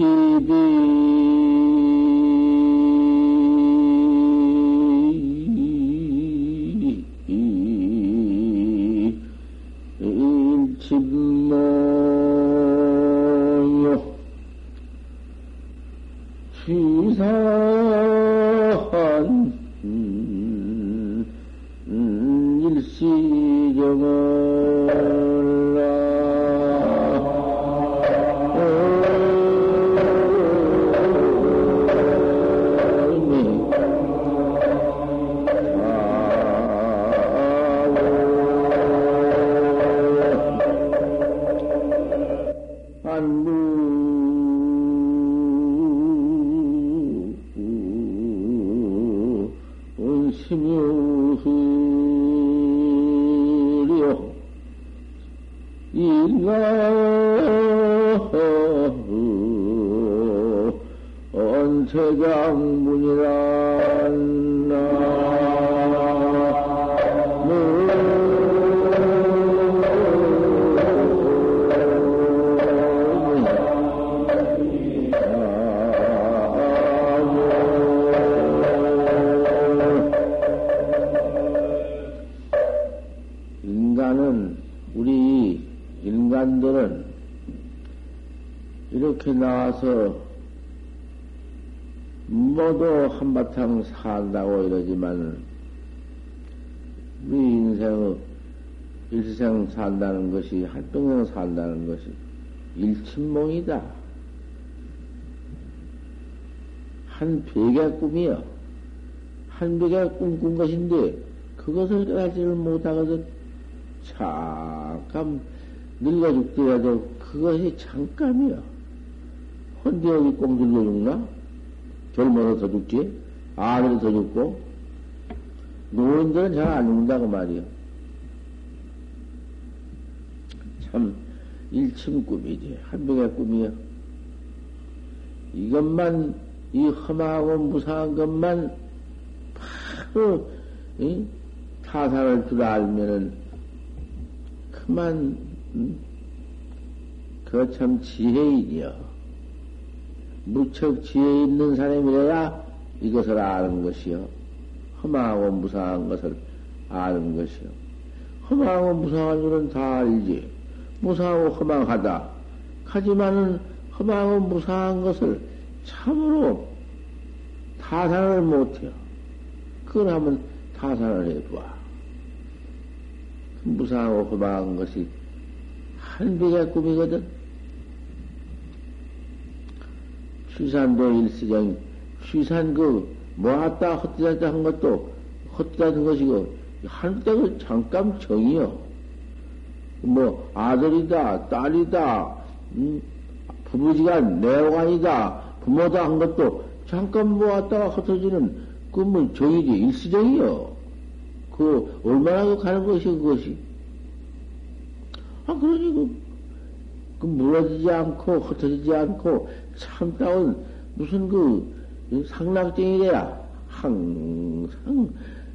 일 심유흐려. 인가 언체장 문이라 이렇게 나와서 모두 한바탕 산다고 이러지만 우리 인생의 일생 산다는 것이 한평생 산다는 것이 일침몽이다. 한 벽의 꿈이여. 한 벽의 꿈꾼 것인데 그것을 깨닫지를 못하거든. 잠깐 늙어 죽더라도 그것이 잠깐이야. 헌데 여기 꼭 늙어 죽나? 젊어서 더 죽지? 아들이 더 죽고? 노인들은 잘 안 죽는다고 말이야. 참, 일침 꿈이지. 한병의 꿈이야. 이것만, 이 험하고 무상한 것만 바로, 이? 타산할 줄 알면은, 그만, 음? 그거 참 지혜인이여. 무척 지혜 있는 사람이래야 이것을 아는 것이요. 험하고 무상한 것을 아는 것이요. 험하고 무상한 줄은 다 알지. 무상하고 험하다. 하지만은 험하고 무상한 것을 참으로 타산을 못해요. 그걸 한번 타산을 해봐. 무상하고 험한 것이 한비의 꿈이거든. 취산도 일시정, 취산 그, 모았다 헛되다 한 것도 헛되다 것이고, 한때그 잠깐 정이요. 뭐, 아들이다, 딸이다, 음, 부부지간 내관이다, 부모다 한 것도 잠깐 모았다가 흩어지는, 그 뭐, 정이지, 일시정이요. 그, 얼마나 그 가는 것이, 그것이. 아, 그러니, 그, 그 무너지지 않고, 흩어지지 않고, 참다운, 무슨 그, 상락쟁이래야. 항상,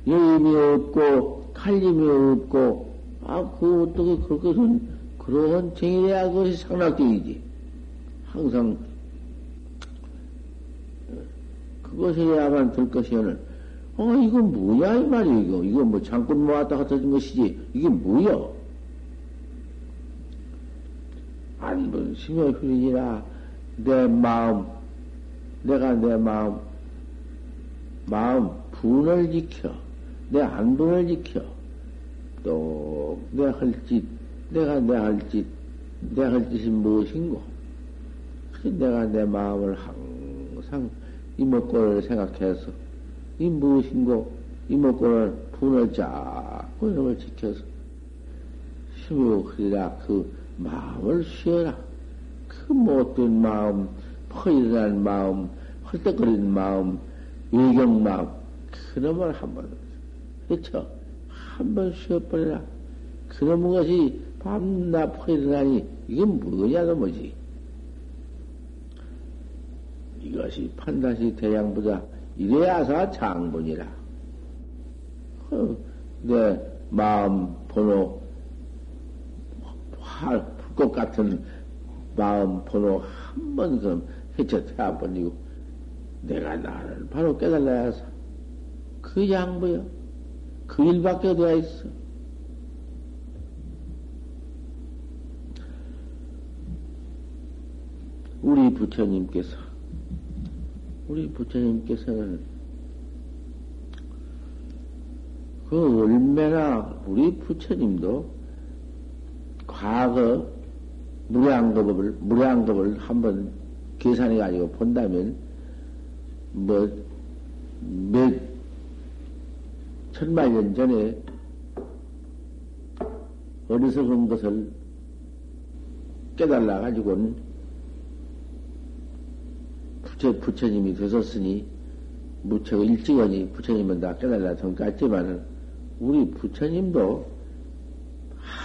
여임이 없고, 칼림이 없고, 아, 그, 어떻게, 그렇게선, 그런 쟁이래야 그것이 상락쟁이지. 항상, 그것이야만 될 것이오는, 어, 이건 뭐야, 이 말이야, 이거. 이거 뭐 장군 모았다 흩어진 것이지. 이게 뭐야? 안분 심여 휴리니라 내 마음, 내가 내 마음, 마음 분을 지켜, 내 안분을 지켜, 또 내 할 짓, 내가 내 할 짓, 내 할 짓이 무엇인고? 내가 내 마음을 항상 이목구를 생각해서 이 무엇인고? 이목구를 분을 자꾸 이놈을 지켜서. 흐리라 그 마음을 쉬어라. 그 못된 마음, 퍼일어난 마음, 헐떡거리는 마음, 외경 마음, 그놈을 한번, 그렇죠? 한번 쉬어버려라. 그놈 것이 밤낮 퍼일어나니, 이게 뭐냐도 뭐지? 이것이 판다시 대양보다 이래야사 장본이라. 어, 내 마음 번호, 활, 불꽃 같은 마음 번호 한 번 그럼 해쳐 태워버리고 내가 나를 바로 깨달아야 해서 그 양보여. 그 일밖에 되어 있어. 우리 부처님께서, 우리 부처님께서는 그 얼마나 우리 부처님도 과거 무량겁을, 무량겁을 한번 계산해 가지고 본다면, 뭐, 몇 천만 년 전에 어리석은 것을 깨달아 가지고는 부처, 부처님이 되셨으니 무척 일찍하니 부처님은 다 깨달아 성같지만은 우리 부처님도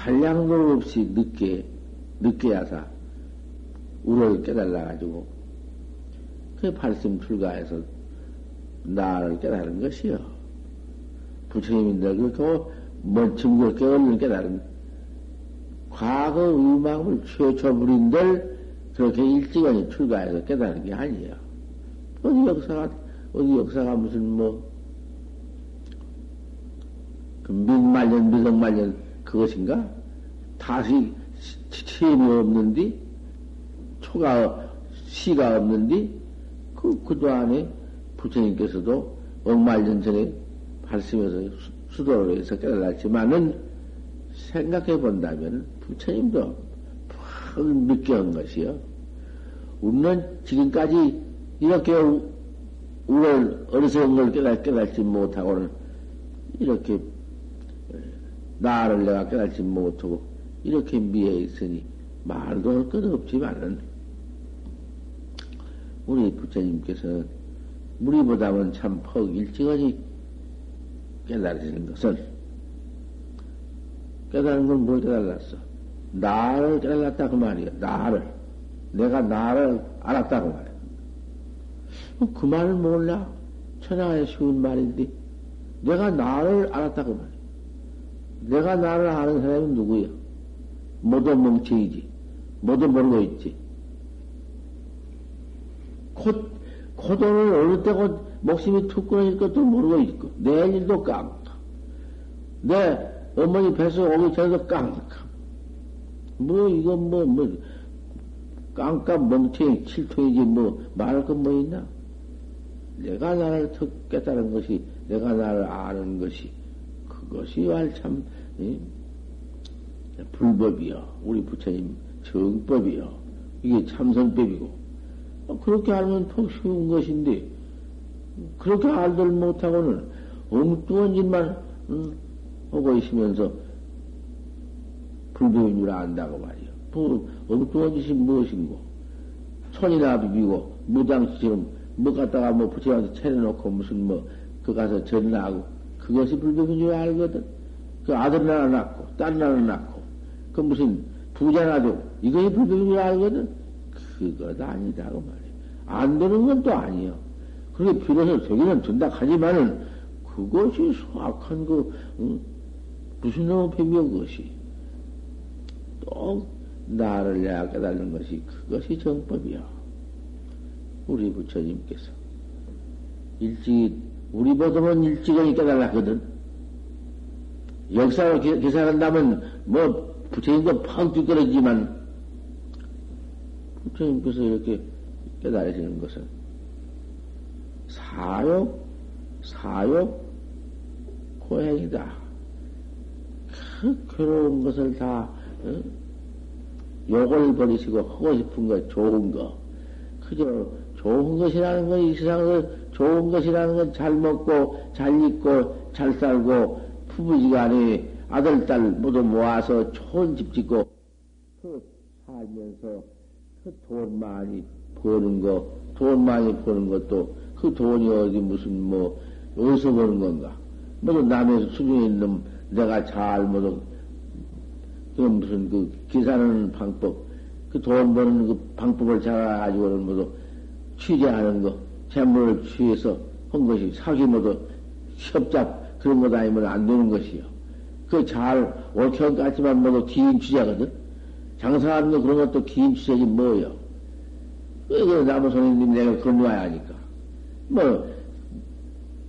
한량도 없이 늦게 늦게 하사 우를 깨달아 가지고 그 발심 출가해서 나를 깨달은 것이요. 부처님인데 그렇게 먼침 그렇게 얼른 깨달은 과거 의망을 최초불인들 그렇게 일찍이 출가해서 깨달은 게 아니에요. 어디 역사가 어디 역사가 무슨 뭐 그 민말년 미성말년 그것인가? 다시 시험이 없는디 초가 시가 없는디 그 그동안에 부처님께서도 억말년 전에 발심해서 수도를 해서 깨달았지만은 생각해 본다면 부처님도 늦게 한 것이요. 우리는 지금까지 이렇게 우를 어리석은 걸 깨달, 깨달지 못하고는 이렇게 나를 내가 깨달지 못하고 이렇게 미해 있으니 말도 할 것 없지만은 우리 부처님께서는 우리보다는 참퍽 일찍하니 깨달으시는 것은 깨달은 건 뭘 깨달았어? 나를 깨달았다 그 말이야. 나를 내가 나를 알았다 그 말이야. 어, 그 말을 몰라? 천하에 쉬운 말인데 내가 나를 알았다 그 말이야. 내가 나를 아는 사람이 누구야? 모두 멍청이지. 모두 모르고 있지. 곧, 고도를 어느 때고 목숨이 툭 끊어질 것도 모르고 있고, 내 일도 깜깜. 내 어머니 뱃속 오기 전에도 깜깜. 뭐, 이건 뭐, 뭐, 깜깜 멍청이 칠통이지 뭐, 말할 건 뭐 있나? 내가 나를 턱 깨달은 것이, 내가 나를 아는 것이, 그것이 왈참, 불법이요. 우리 부처님 정법이요. 이게 참선법이고. 그렇게 알면 더 쉬운 것인데, 그렇게 알들 못하고는 엉뚱한 짓만 음, 하고 있으면서 불교인 줄 안다고 말이요. 뭐, 엉뚱한 짓이 무엇인고? 손이나 비비고, 무당처럼 뭐 갖다가 뭐 부처한테 차려놓고 무슨 뭐, 그 가서 전나하고, 그것이 불교인 줄 알거든. 그 아들 하나 낳고, 딸 하나 낳고, 그 무슨 부자 나도, 이것이 불교인 줄 알거든. 그것 아니다고 말이야. 안 되는 건 또 아니요. 그게 비로소 되기는 된다 하지만은 그것이 수악한 그 응? 무슨 놈의 뱀이여 그것이 또 나를 내가 깨달는 것이 그것이 정법이야. 우리 부처님께서 일찍 우리보다는 일찍은 깨달았거든. 역사를 계산한다면 뭐 부처님도 펑 뒷걸어지만 부처님께서 이렇게 깨달으시는 것은 사욕, 사욕 고행이다. 그 괴로운 것을 다, 어? 욕을 버리시고 하고 싶은 것, 좋은 거. 그저 좋은 것이라는 건 이 세상에서 좋은 것이라는 건 잘 먹고, 잘 입고, 잘 살고, 부부지간에 아들, 딸 모두 모아서 좋은 집 짓고, 그 살면서 그 돈 많이 버는 거, 돈 많이 버는 것도 그 돈이 어디 무슨 뭐, 어디서 버는 건가? 모두 남의 수중에 있는 내가 잘 모두, 그 무슨 그 계산하는 방법, 그 돈 버는 그 방법을 잘 알아가지고는 모두 취재하는 거, 재물을 취해서 한 것이 사기 모두 협잡 그런 것 아니면 안 되는 것이요. 그 잘 옳게 한 같지만 모두 기인 취재거든. 장사하는 거 그런 것도 기인 취재지 뭐요. 왜, 그 나무 손님 내가 건너와야 하니까. 뭐,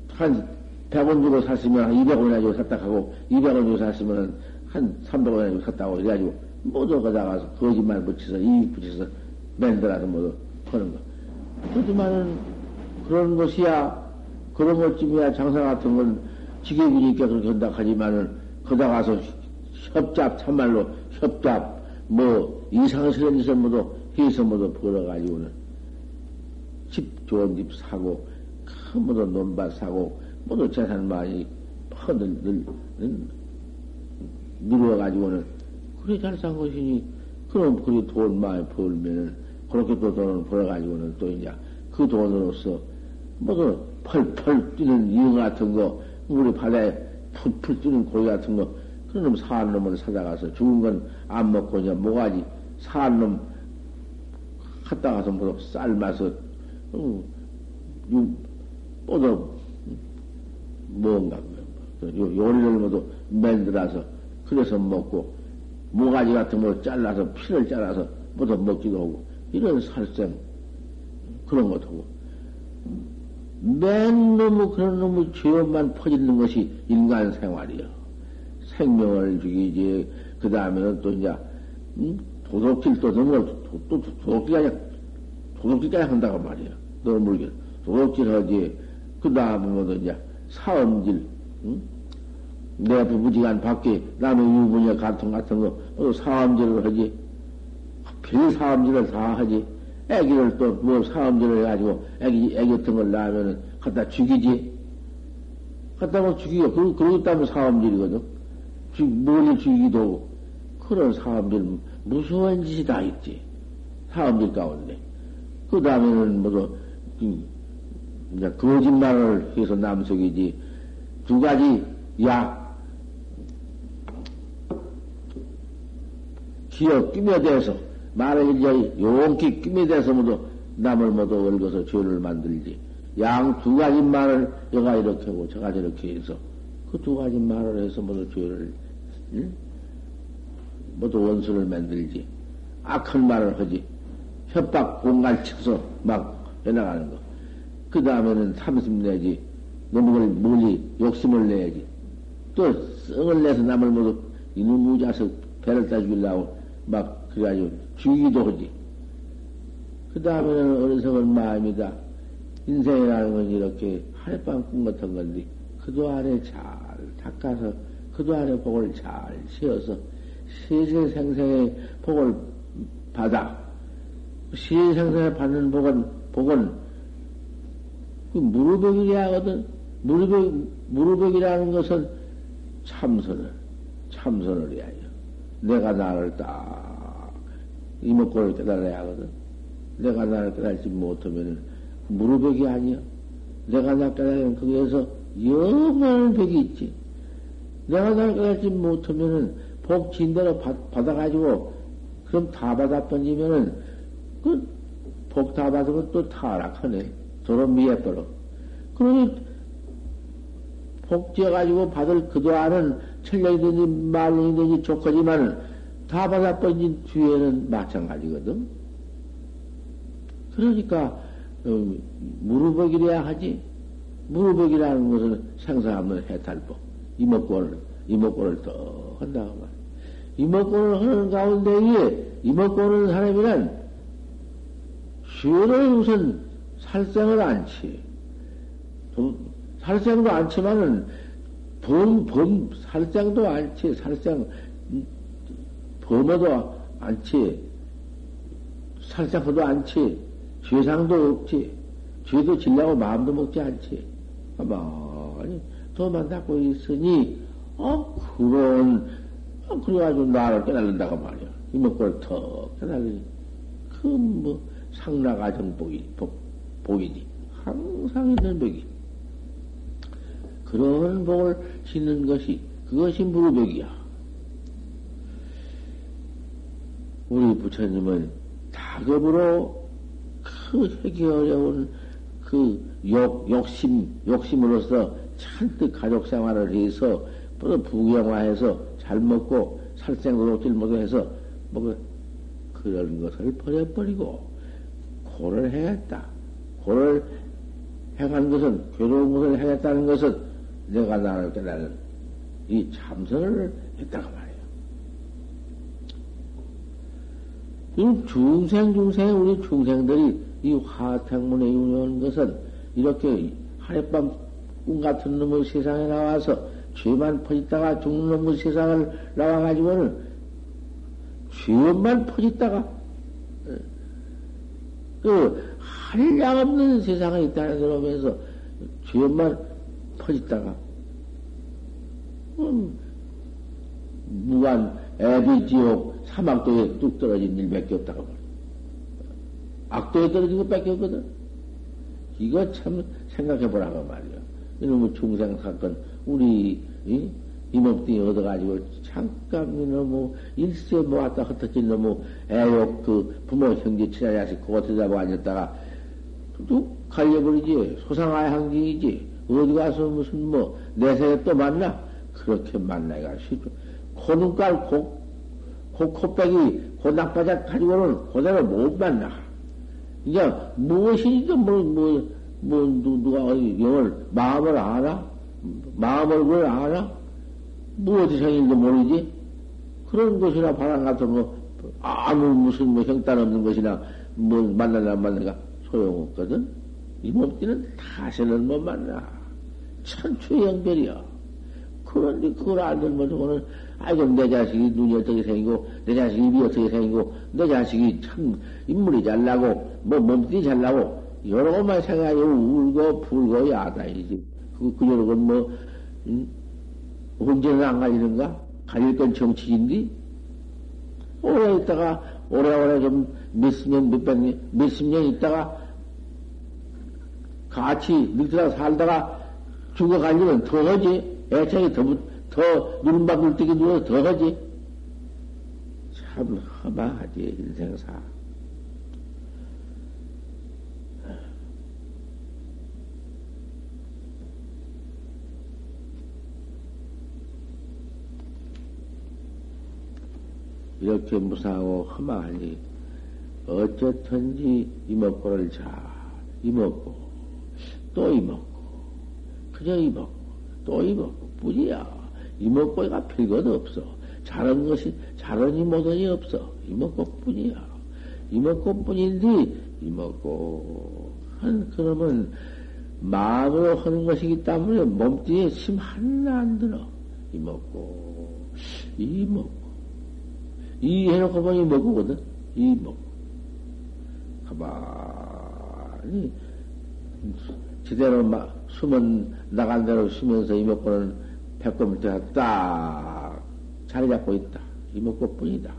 한 100원 주고 샀으면 한 200원이나 주고 샀다 하고, 200원 주고 샀으면 한 300원이나 주고 샀다고 이래가지고, 모두 거다가서 거짓말 붙여서, 이익 붙여서, 맨들어서 모두 하는 거. 그렇지만은, 그런 것이야, 그런 것쯤이야 장사 같은 건 지게비니까 그렇게 한다 하지만은, 거다 가서 협잡, 참말로 협잡, 뭐, 이상스러운 짓을 모두 해서 모두 벌어가지고는 집, 좋은 집 사고, 큰 모두 논밭 사고, 모두 재산 많이 퍼들, 늘어가지고는 그래 잘 산 것이니, 그럼 그래 돈 많이 벌면은, 그렇게 또 돈을 벌어가지고는 또 이제 그 돈으로서 모두 펄펄 뛰는 이응 같은 거, 우리 바다에 풀풀 뛰는 고기 같은 거, 그런 놈 사한 놈을 사다가서 죽은 건 안 먹고 이제 뭐가지? 사한 놈 갔다 가서 뭐 삶아서 어, 뻗어 뭔가 요리를 모두 만들어서 그래서 먹고 모가지 같은 거 잘라서 피를 잘라서 모두 먹기도 하고 이런 살생 그런 것도 하고 맨 너무 그런 놈의 죄업만 퍼지는 것이 인간 생활이요. 생명을 죽이지, 그 다음에는 또 이제, 음? 도둑질 또 너무, 또, 도둑질 아니야. 도둑질까지 한다고 말이야. 너무 물게. 도둑질 하지. 그 다음에 뭐 이제, 사음질, 응? 내 부부지간 밖에 남의 유부녀 간통 같은 거, 또 사음질을 하지. 별 사음질을 다 하지. 애기를 또 뭐 사음질을 해가지고 애기, 애기 같은 걸 낳으면은 갖다 죽이지. 갖다 뭐 죽이고, 그러고, 그러고 있다면 사음질이거든. 멀리 죽이기도 그런 사람들 무서운 짓이 다 있지. 사람들 가운데. 그 다음에는 뭐도 이제 거짓말을 해서 남석이지 두 가지 약 기억 끼며 대서 이제 용기 끼며 대서 모두 남을 모두 얽어서 죄를 만들지. 양 두 가지 말을 여가 이렇게 하고 저가 저렇게 해서 그 두 가지 말을 해서 모두 죄를 응? 모두 원수를 만들지. 악한 말을 하지. 협박 공갈 쳐서 막 해나가는 거. 그 다음에는 삼심 내지. 너무 멀리 욕심을 내야지. 또 썽을 내서 남을 모두 이놈 무자석 배를 따 죽이려고 막 그래가지고 죽이기도 하지. 그 다음에는 어리석은 마음이다. 인생이라는 건 이렇게 하룻밤 꿈 같은 건데, 그도 안에 잘 닦아서 그도 안에 복을 잘 세워서 시세생생의 복을 받아 시세생생에 받는 복은 복은 그 무르백이라 하거든 무르백 무르백이라는 것은 참선을 참선을 해야요. 내가 나를 딱 이목구를 깨달아야 하거든. 내가 나를 깨달지 못하면은 무르백이 아니야. 내가 나 깨달으면 거기에서 영원한 백이 있지. 내가 날 깨닫지 못하면은 복 진대로 받아가지고 그럼 다 받아 던지면은 그 복 다 받으면 또 타락하네. 도로 미해버려. 그러니 복 지어가지고 받을 그도 안은 천년이든지 만년이든지 좋거지만은 다 받아 던진 뒤에는 마찬가지거든. 그러니까 어, 무릎벅이래야 하지. 무릎벅이라는 것은 생사 없는 해탈법. 이목구를, 이목구를 더 한다고 말. 이목구를 하는 가운데에 이목구를 사람이란 죄를 우선 살생을 않지. 살생도 않지만은 범, 범, 살생도 않지. 살생, 범어도 않지. 살생도 않지. 죄상도 없지. 죄도 질려고 마음도 먹지 않지. 가만히 도만 닦고 있으니, 어, 그런, 어, 그래가지고 나를 깨달는다고 말이야. 이목구를 턱 깨달으니. 그, 뭐, 상나가정 복이, 복, 복이지. 항상 있는 복이. 그런 복을 짓는 것이, 그것이 무르복이야. 우리 부처님은 다급으로 그 하기 어려운 그 욕, 욕심, 욕심으로서 잔뜩 가족 생활을 해서 또 부경화해서 잘 먹고 살생도 질 못해서 뭐 그런 것을 버려버리고 고를 행했다. 고를 행한 것은, 괴로운 것을 행했다는 것은 내가 나를 깨달은 이 참선을 했다고 말이에요. 이 중생, 중생, 우리 중생들이 이 화택문에 이루는 것은 이렇게 하룻밤 꿈 같은 놈의 세상에 나와서 죄만 퍼짓다가 죽는 놈의 세상을 나와가지고는 죄만 퍼짓다가 그 한량 없는 세상에 있다는 그러면서 죄만 퍼짓다가 음, 무한 애비 지옥 사막도에 뚝 떨어진 일밖에 없다고 말이야. 악도에 떨어진 것밖에 없거든. 이거 참 생각해보라고 말이야. 이놈의 중생 사건, 우리, 이? 이몸뚱이 얻어가지고, 잠깐, 이놈의 일세 모았다 흩어진 놈의 애욕, 그 부모, 형제, 친한 자식, 그거 들여다보고 앉았다가, 뚝 갈려버리지. 소상하의 항징이지. 어디 가서 무슨 뭐, 내세에 또 만나? 그렇게 만나기가 쉽죠. 코눈깔, 코, 코, 코빼기, 고낙바짝 가지고는 그대로 못 만나. 이제 무엇이니까 뭐, 뭐, 뭐, 누가 영을, 마음을 알아? 마음을 왜 알아? 무엇이 생일도 모르지? 그런 것이나 바람 같은 거, 아무 무슨 뭐 형단 없는 것이나 뭐 만나나 만나가 소용없거든? 이 몸띠는 다시는 못 만나. 천추영별이야. 그런데 그걸 알면 저거는 아이고 내 자식이 눈이 어떻게 생기고 내 자식이 입이 어떻게 생기고 내 자식이 참 인물이 잘나고 뭐 몸띠 잘나고 여러 것만 생각하고 울고 불고 야단이지 그, 그 여러 건 뭐 음? 언제는 안 가지는가? 가질 건 정치인데 오래 있다가 오래오래 좀 몇십 년, 몇백 년, 몇십 년 있다가 같이 늙다가 살다가 죽어가려면 더 하지. 애착이 더, 더, 눈밥 물뜨기 누워서 더 하지. 참 허망하지, 인생사. 이렇게 무상하고 험하니 어쨌든지 이먹고를 잘 이먹고 또 이먹고 그저 이먹고 또 이먹고 뿐이야. 이먹고가 별것 없어. 잘한 것이 잘하니 못하니 없어. 이먹고 뿐이야. 이먹고 뿐인데 이먹고 한 그러면 마음으로 하는 것이기 때문에 몸뚱이에 심 하나 안 들어. 이먹고 이먹고 이 해놓고 보니 먹거든. 이 먹. 가만히, 제대로 막, 숨은, 나간 대로 쉬면서 이 먹고는 배꼽 밑에 딱 자리 잡고 있다. 이 먹고 뿐이다.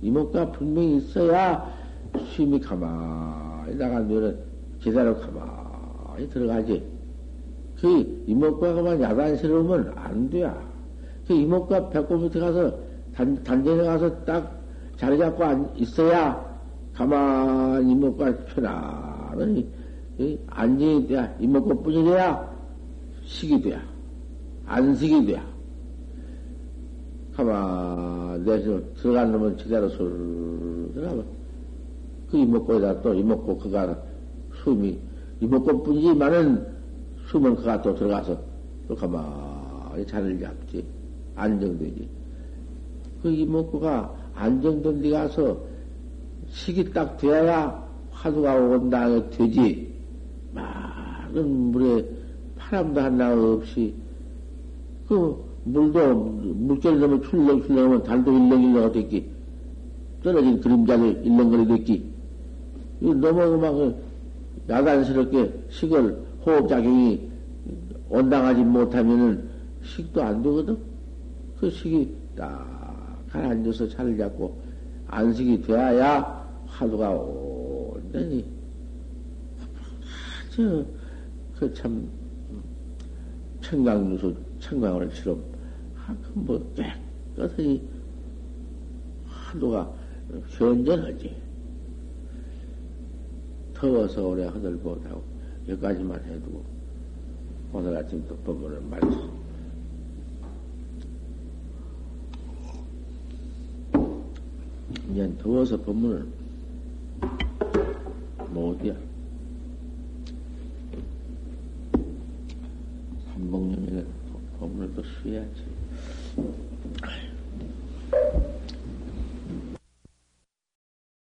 이 먹고가 분명히 있어야 쉼이 가만히 나가면은 제대로 가만히 들어가지. 그 이목과 가만 야단스러우면 안 돼. 그 이목과 배꼽 밑에 가서 단, 단전에 가서 딱 자리 잡고 앉, 있어야 가만히 이목과 편안히 안정이 돼야 이목과 뿐이 돼야 식이 돼야. 안식이 돼야. 가만 내서 들어간 놈은 제대로 술 들어가면 그 이목고에다 또 이목고 그가 숨이 이목고 뿐이지만은 숨은 그가 또 들어가서 또 가만히 자리를 잡지. 안정되지. 그 이목구가 안정된 데 가서 식이 딱 되어야 화두가 온다 되지. 많은 물에 바람도 하나 없이 그 물도 물결이 너무 출렁출렁하면 달도 일렁일렁 됐기. 떨어진 그림자를 일렁거리 됐기. 너무 막 야단스럽게 식을 호흡작용이 온당하지 못하면은 식도 안 되거든. 그 식이 딱 가라앉아서 차를 잡고 안식이 되어야 화두가 온전히 아주 그참 청강유수 청강을처럼 뭐 깨끗이 화두가 현전하지. 더워서 오래 하늘고 못하고 여기까지만 해두고 오늘 아침 또 법문을 말씀. 이제 더워서 법문을 못이 야.